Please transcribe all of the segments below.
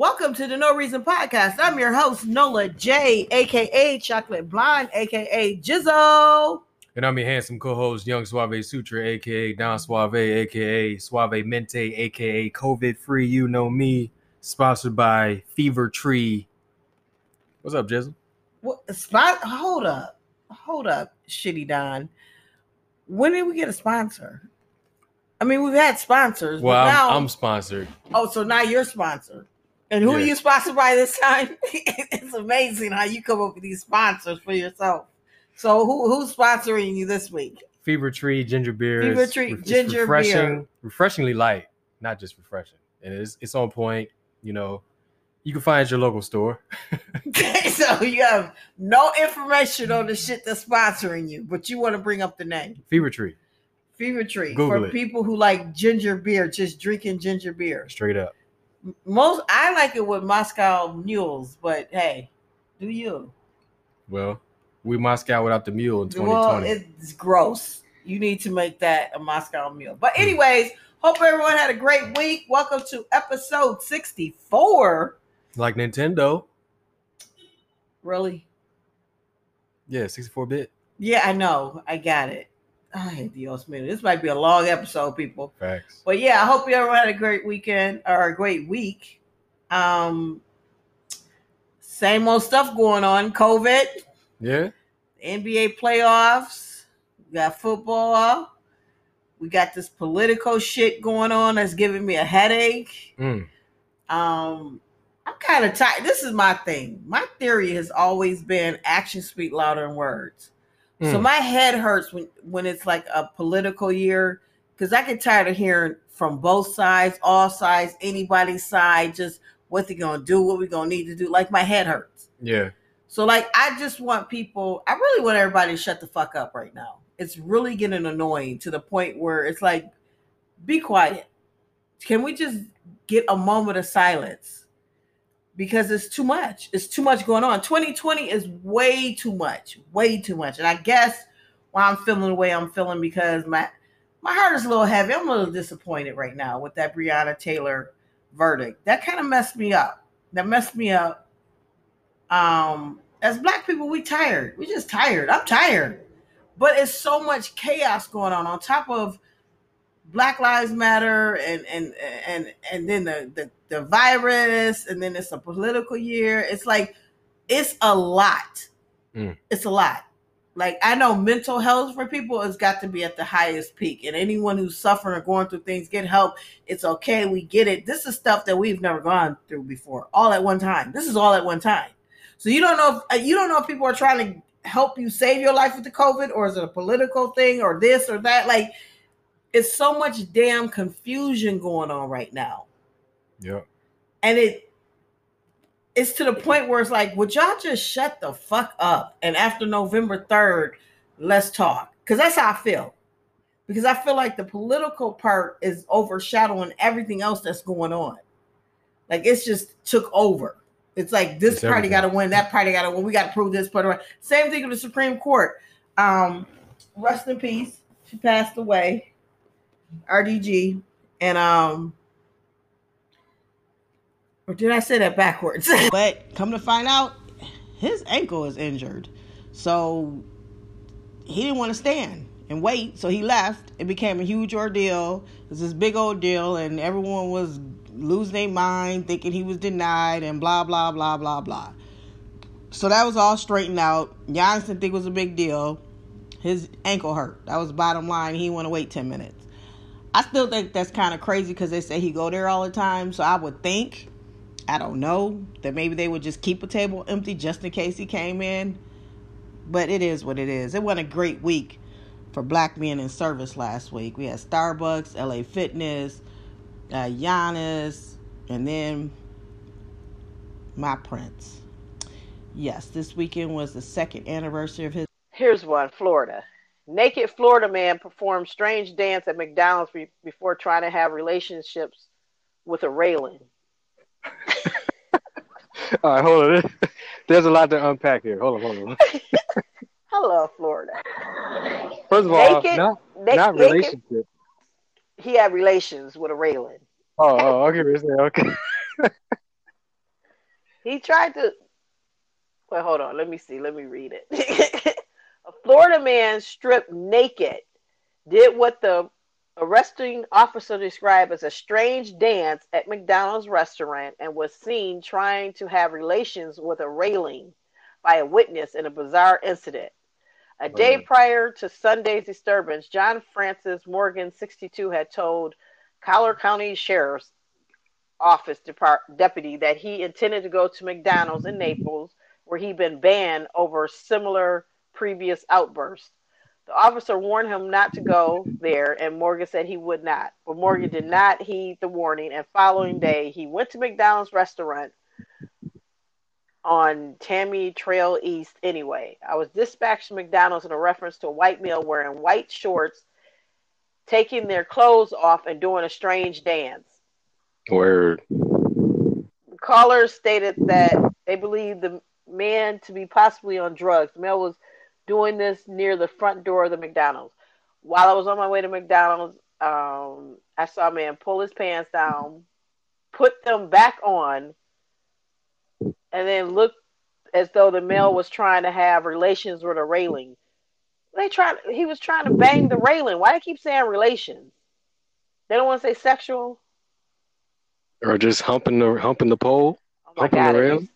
Welcome to the No Reason Podcast. I'm your host, Nola J, aka Chocolate Blonde, aka Jizzo. And I'm your handsome co-host, Young Suave Sutra, aka Don Suave, aka Suave Mente, aka COVID Free. You know me. Sponsored by Fever Tree. What's up, Jizzle? What spot? Hold up, hold up, Shitty Don. When did we get a sponsor? I mean, we've had sponsors. Well, I'm, I'm sponsored. oh, so now you're sponsored. And who are Yeah. you sponsored by this time? it's amazing how you come up with these sponsors for yourself. So who who's sponsoring you this week? Fever Tree ginger beer. Fever Tree it's ginger refreshing, beer. refreshingly light, not just refreshing. And it's it's on point. You know, you can find it at your local store. so you have no information on the shit that's sponsoring you, but you want to bring up the name. Fever Tree, Fever Tree Google for it. people who like ginger beer, just drinking ginger beer. straight up. Most I like it with Moscow mules, but hey, do you? Well, we Moscow without the mule in 2020. Well, 2020. it's gross. You need to make that a Moscow mule. But hmm. anyways, hope everyone had a great week. Welcome to episode 64. like Nintendo. Really? Yeah, 64 bit. Yeah, I know. I got it. Ay, Dios mío. This might be a long episode, people. Facts. But yeah, I hope you everyone had a great weekend or a great week. Um same old stuff going on. COVID, Yeah. NBA playoffs, we got football. We got this political shit going on that's giving me a headache. Mm. Um, I'm kind of tired. This is my thing. My theory has always been actions speak louder than words. So Mm. my head hurts when when it's like a political year because I get tired of hearing from both sides, all sides, anybody's side, just what they're gonna do, what we're gonna need to do. Like my head hurts. Yeah. So like I just want people, I really want everybody to shut the fuck up right now. It's really getting annoying to the point where it's like, be quiet. Can we just get a moment of silence? Because it's too much. It's too much going on. 2020 is way too much. Way too much. And I guess why I'm feeling the way I'm feeling because my my heart is a little heavy. I'm a little disappointed right now with that Breonna Taylor verdict. That kind of messed me up. That messed me up um as black people we tired we just tired i'm tired but it's so much chaos going on on top of black lives matter and and and and then the the, the virus and then it's a political year. It's like it's a lot. Mm. it's a lot. Like i know mental health for people has got to be at the highest peak and anyone who's suffering or going through things get help. It's okay. We get it. This is stuff that we've never gone through before all at one time. This is all at one time. So you don't know if uh, you don't know if people are trying to help you save your life with the COVID, or is it a political thing, or this or that? Like, it's so much damn confusion going on right now, Yeah. and it it's to the point where it's like, would y'all just shut the fuck up? And after November third, let's talk, because that's how I feel. Because I feel like the political part is overshadowing everything else that's going on. Like it's just took over. It's like this It's party got to win, that party got to win. We got to prove this part. Same thing with the Supreme Court. Um, rest in peace. She passed away. RDG and um, or did I say that backwards? but come to find out, his ankle is injured, so he didn't want to stand and wait, so he left. It became a huge ordeal. It was this big old deal, and everyone was losing their mind, thinking he was denied, and blah blah blah blah blah. So that was all straightened out. Giannis didn't think it was a big deal. His ankle hurt. That was bottom line. He want to wait ten minutes. I still think that's kind of crazy because they say he go there all the time. So I would think, I don't know, that maybe they would just keep a table empty just in case he came in. But it is what it is. It wasn't a great week for black men in service last week. We had Starbucks, LA Fitness, uh, Giannis, and then my prince. Yes, this weekend was the second anniversary of his. Here's one Florida. Naked Florida man performed strange dance at McDonald's be- before trying to have relationships with a railing. All right, hold on. There's a lot to unpack here. Hold on, hold on. Hello, Florida. First of all, Naked- not, na- not naked- relationship. He had relations with a railing. Oh, oh, okay, okay. He tried to. Well, hold on. Let me see. Let me read it. Florida man stripped naked did what the arresting officer described as a strange dance at McDonald's restaurant and was seen trying to have relations with a railing by a witness in a bizarre incident. A day prior to Sunday's disturbance, John Francis Morgan, 62, had told Collier County Sheriff's Office depart- deputy that he intended to go to McDonald's in Naples, where he'd been banned over similar previous outburst. The officer warned him not to go there, and Morgan said he would not. But Morgan did not heed the warning, and following day, he went to McDonald's restaurant on Tammy Trail East anyway. I was dispatched to McDonald's in a reference to a white male wearing white shorts, taking their clothes off and doing a strange dance. Word. Callers stated that they believed the man to be possibly on drugs. The male was doing this near the front door of the McDonald's. While I was on my way to McDonald's, um, I saw a man pull his pants down, put them back on, and then look as though the male was trying to have relations with a railing. They tried. He was trying to bang the railing. Why do they keep saying relations? They don't want to say sexual. Or just humping the humping the pole. Oh Humping god! the If you, railing?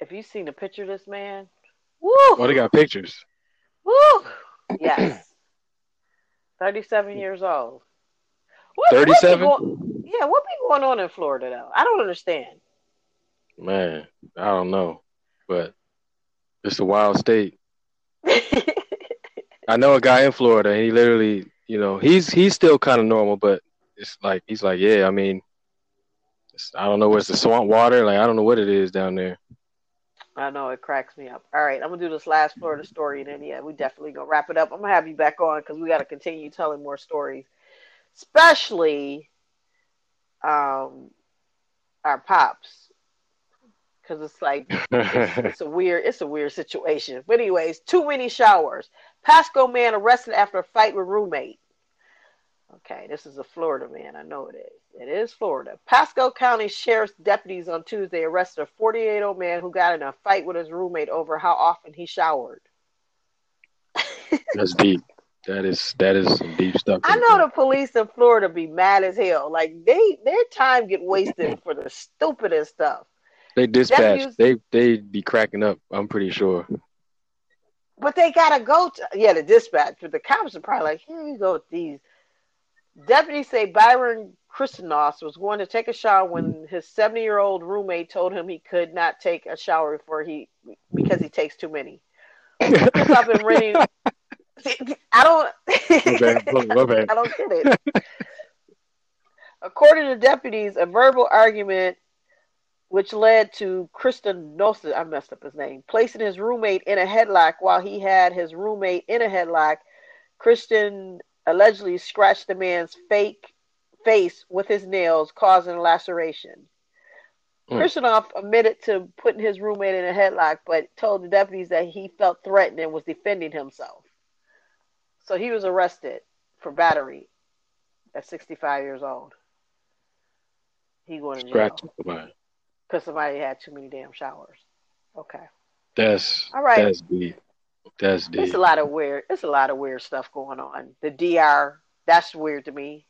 if you seen a picture of this man, woo, Oh, they got pictures. Woo, yes, thirty-seven years old. What, what 37? going- yeah, what be going on in Florida though? I don't understand. Man, I don't know. But it's a wild state. I know a guy in Florida and he literally, you know, he's he's still kind of normal, but it's like he's like, yeah, I mean, it's, I don't know what's the swamp water, like I don't know what it is down there. I know it cracks me up. All right, I'm gonna do this last Florida story, and then yeah, we definitely gonna wrap it up. I'm gonna have you back on because we got to continue telling more stories, especially um our pops, because it's like it's, it's a weird it's a weird situation. But anyways, too many showers. Pasco man arrested after a fight with roommate. Okay, this is a Florida man. I know it is. It is Florida. Pasco County Sheriff's deputies on Tuesday arrested a 48 year old man who got in a fight with his roommate over how often he showered. That's deep. That is that is some deep stuff. I know the police in Florida be mad as hell. Like they their time get wasted for the stupidest stuff. they dispatch. deputies- They they be cracking up. I'm pretty sure. But they gotta go to yeah, the dispatch. But the cops are probably like, here we go with these. Deputies say Byron Christenos was going to take a shower when mm. his 70 year old roommate told him he could not take a shower before he because he takes too many. Chris, I've been reading. I don't. bad, my bad. I don't get it. According to deputies, a verbal argument which led to Kristen Nosa, I messed up his name, placing his roommate in a headlock while he had his roommate in a headlock. Kristen allegedly scratched the man's fake face with his nails, causing laceration. Hmm. Kristenoff admitted to putting his roommate in a headlock, but told the deputies that he felt threatened and was defending himself. So he was arrested for battery at 65 years old. He going to jail. Because somebody had too many damn showers. Okay, That's All right. That's deep. That's deep. It's a lot of weird. It's a lot of weird stuff going on. The DR, that's weird to me.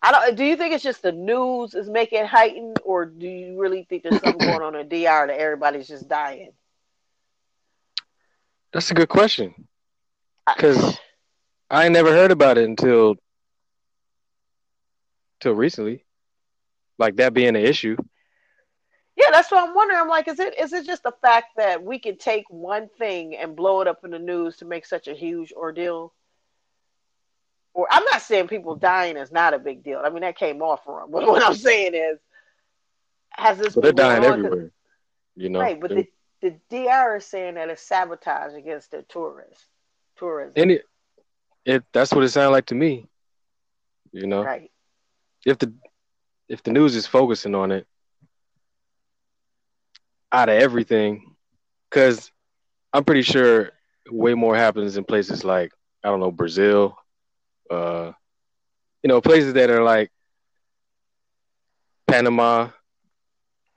I don't. Do you think it's just the news is making it heightened, or do you really think there's something going on in DR that everybody's just dying? That's a good question. I- 'Cause- I ain't never heard about it until till recently. Like that being an issue. Yeah, that's what I'm wondering. I'm like, is it is it just the fact that we can take one thing and blow it up in the news to make such a huge ordeal? Or I'm not saying people dying is not a big deal. I mean that came off wrong. But what I'm saying is, has this? But they're been dying everywhere. You know, Right, but the, the DR is saying that it's sabotage against the tourists, tourism. and it, it that's what it sounded like to me. You know, right. if the if the news is focusing on it out of everything, because I'm pretty sure way more happens in places like I don't know Brazil, uh, you know, places that are like Panama,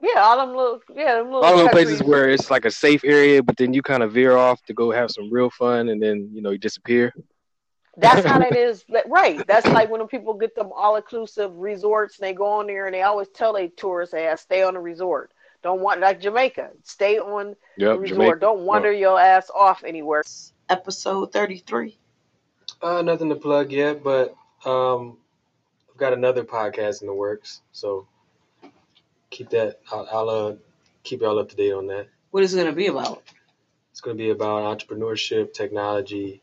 Yeah, all them little, yeah, them little all those places where it's like a safe area, but then you kind of veer off to go have some real fun, and then you know you disappear. That's how it is, Right. That's like when people get them all inclusive resorts and they go on there and they always tell they tourists, "Ass, stay on the resort. Don't want like Jamaica. Stay on the resort. Jamaica. Don't wander your ass off anywhere." Episode 33. Uh, nothing to plug yet, but um, I've got another podcast in the works, so keep that. I'll, I'll uh, keep y'all up to date on that. What is it going to be about? It's going to be about entrepreneurship, technology,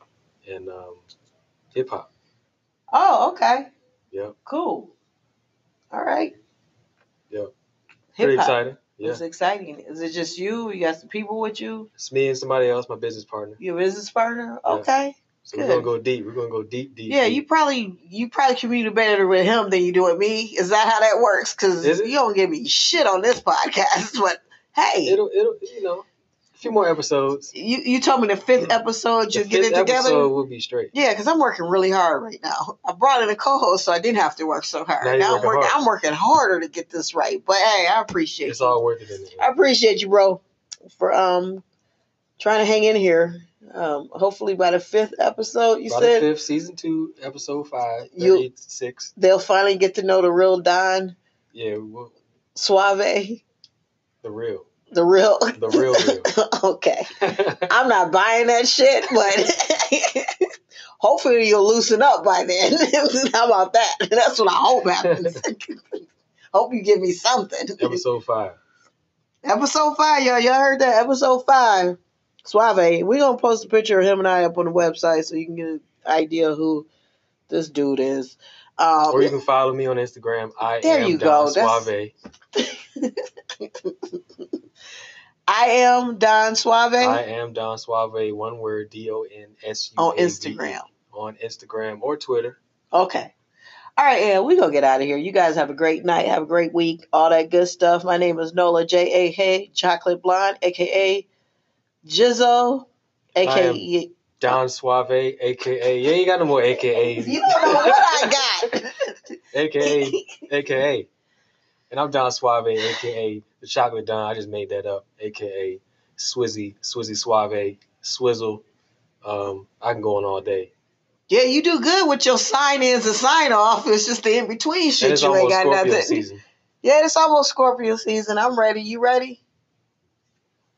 and um, hip hop. Oh, okay. Yep. Cool. All right. Yep. Hip hop. exciting. Yeah, It's exciting. Is it just you? You got some people with you? it's me and somebody else, my business partner. Your business partner? Yeah. So we're gonna go deep. We're gonna go deep, deep. Yeah, deep. you probably you probably communicate better with him than you do with me. Is that how that works? Because you don't give me shit on this podcast. But hey, It'll, it'll, you know, a few more episodes. you you told me the fifth episode you'll get it together. episode will be straight. Yeah, because I'm working really hard right now. I brought in a co-host, so I didn't have to work so hard. Now Now I'm working hard. I'm working harder to get this right. But hey, I appreciate it. It's you. all worth it I appreciate you, bro, for um trying to hang in here. Um, hopefully by the fifth episode, you By the said fifth, season two, episode five, You- 36. they'll finally get to know the real Don Yeah, well, Suave, the real. the real, The real real. okay, I'm not buying that shit, but hopefully you'll loosen up by then. How about that? That's what I hope happens. hope you give me something. episode five. Episode five, y'all. Y'all heard that? Episode five. Suave. We're gonna post a picture of him and I up on the website so you can get an idea who this dude is. Um, Or you can follow me on Instagram. I There am you Don go. Suave. I am Don Suave I am Don Suave. One word. D O N S U. on Instagram. On Instagram or Twitter. Okay. All right, yeah, we gonna get out of here. You guys have a great night. Have a great week. All that good stuff. My name is Nola J A Hay Chocolate Blonde, aka Jizzo, aka. Don Suave, aka. You ain't got no more AKAs. You don't know what I got. AKA, AKA. And I'm Don Suave, aka the Chocolate Don. I just made that up, aka Swizzy, Swizzy Suave, Swizzle. Um, I can go on all day. Yeah, you do good with your sign ins and sign off. It's just the in between shit you ain't got Scorpio nothing. season. Yeah, it's almost Scorpio season. I'm ready. You ready?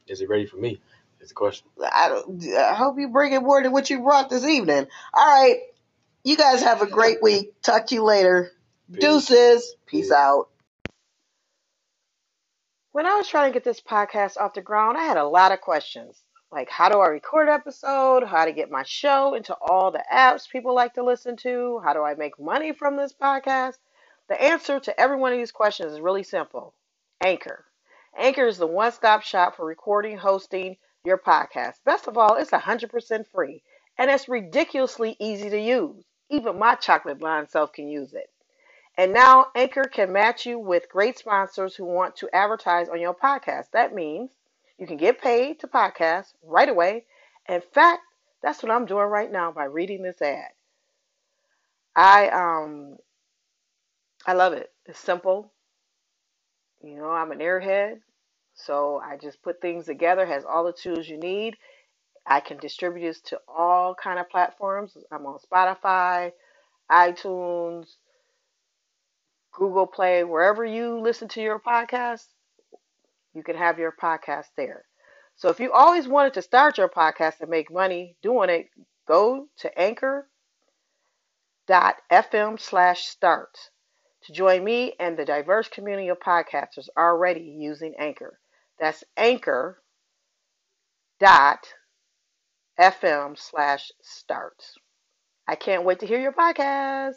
Is it ready for me? Is a question. I, I hope you bring it more than what you brought this evening. All right. You guys have a great week. Talk to you later. Peace. Deuces. Peace Peace. out. When I was trying to get this podcast off the ground, I had a lot of questions. Like, how do I record an episode? How to get my show into all the apps people like to listen to? How do I make money from this podcast? The answer to every one of these questions is really simple Anchor. Anchor is the one stop shop for recording, hosting your podcast. Best of all, it's 100% free and it's ridiculously easy to use. Even my chocolate blonde self can use it. And now Anchor can match you with great sponsors who want to advertise on your podcast. That means you can get paid to podcast right away. In fact, that's what I'm doing right now by reading this ad. I um I love it. It's simple. You know, I'm an airhead, so I just put things together, has all the tools you need. I can distribute this to all kind of platforms. I'm on Spotify, iTunes, Google Play, wherever you listen to your podcast, you can have your podcast there. So if you always wanted to start your podcast and make money doing it, go to anchor.fm slash start to join me and the diverse community of podcasters already using Anchor. That's anchor.fm slash start. I can't wait to hear your podcast.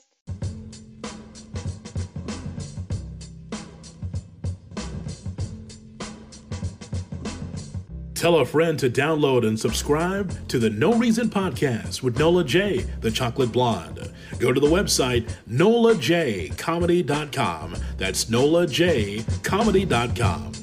Tell a friend to download and subscribe to the No Reason Podcast with Nola J, the chocolate blonde. Go to the website nolajcomedy.com. That's nolajcomedy.com.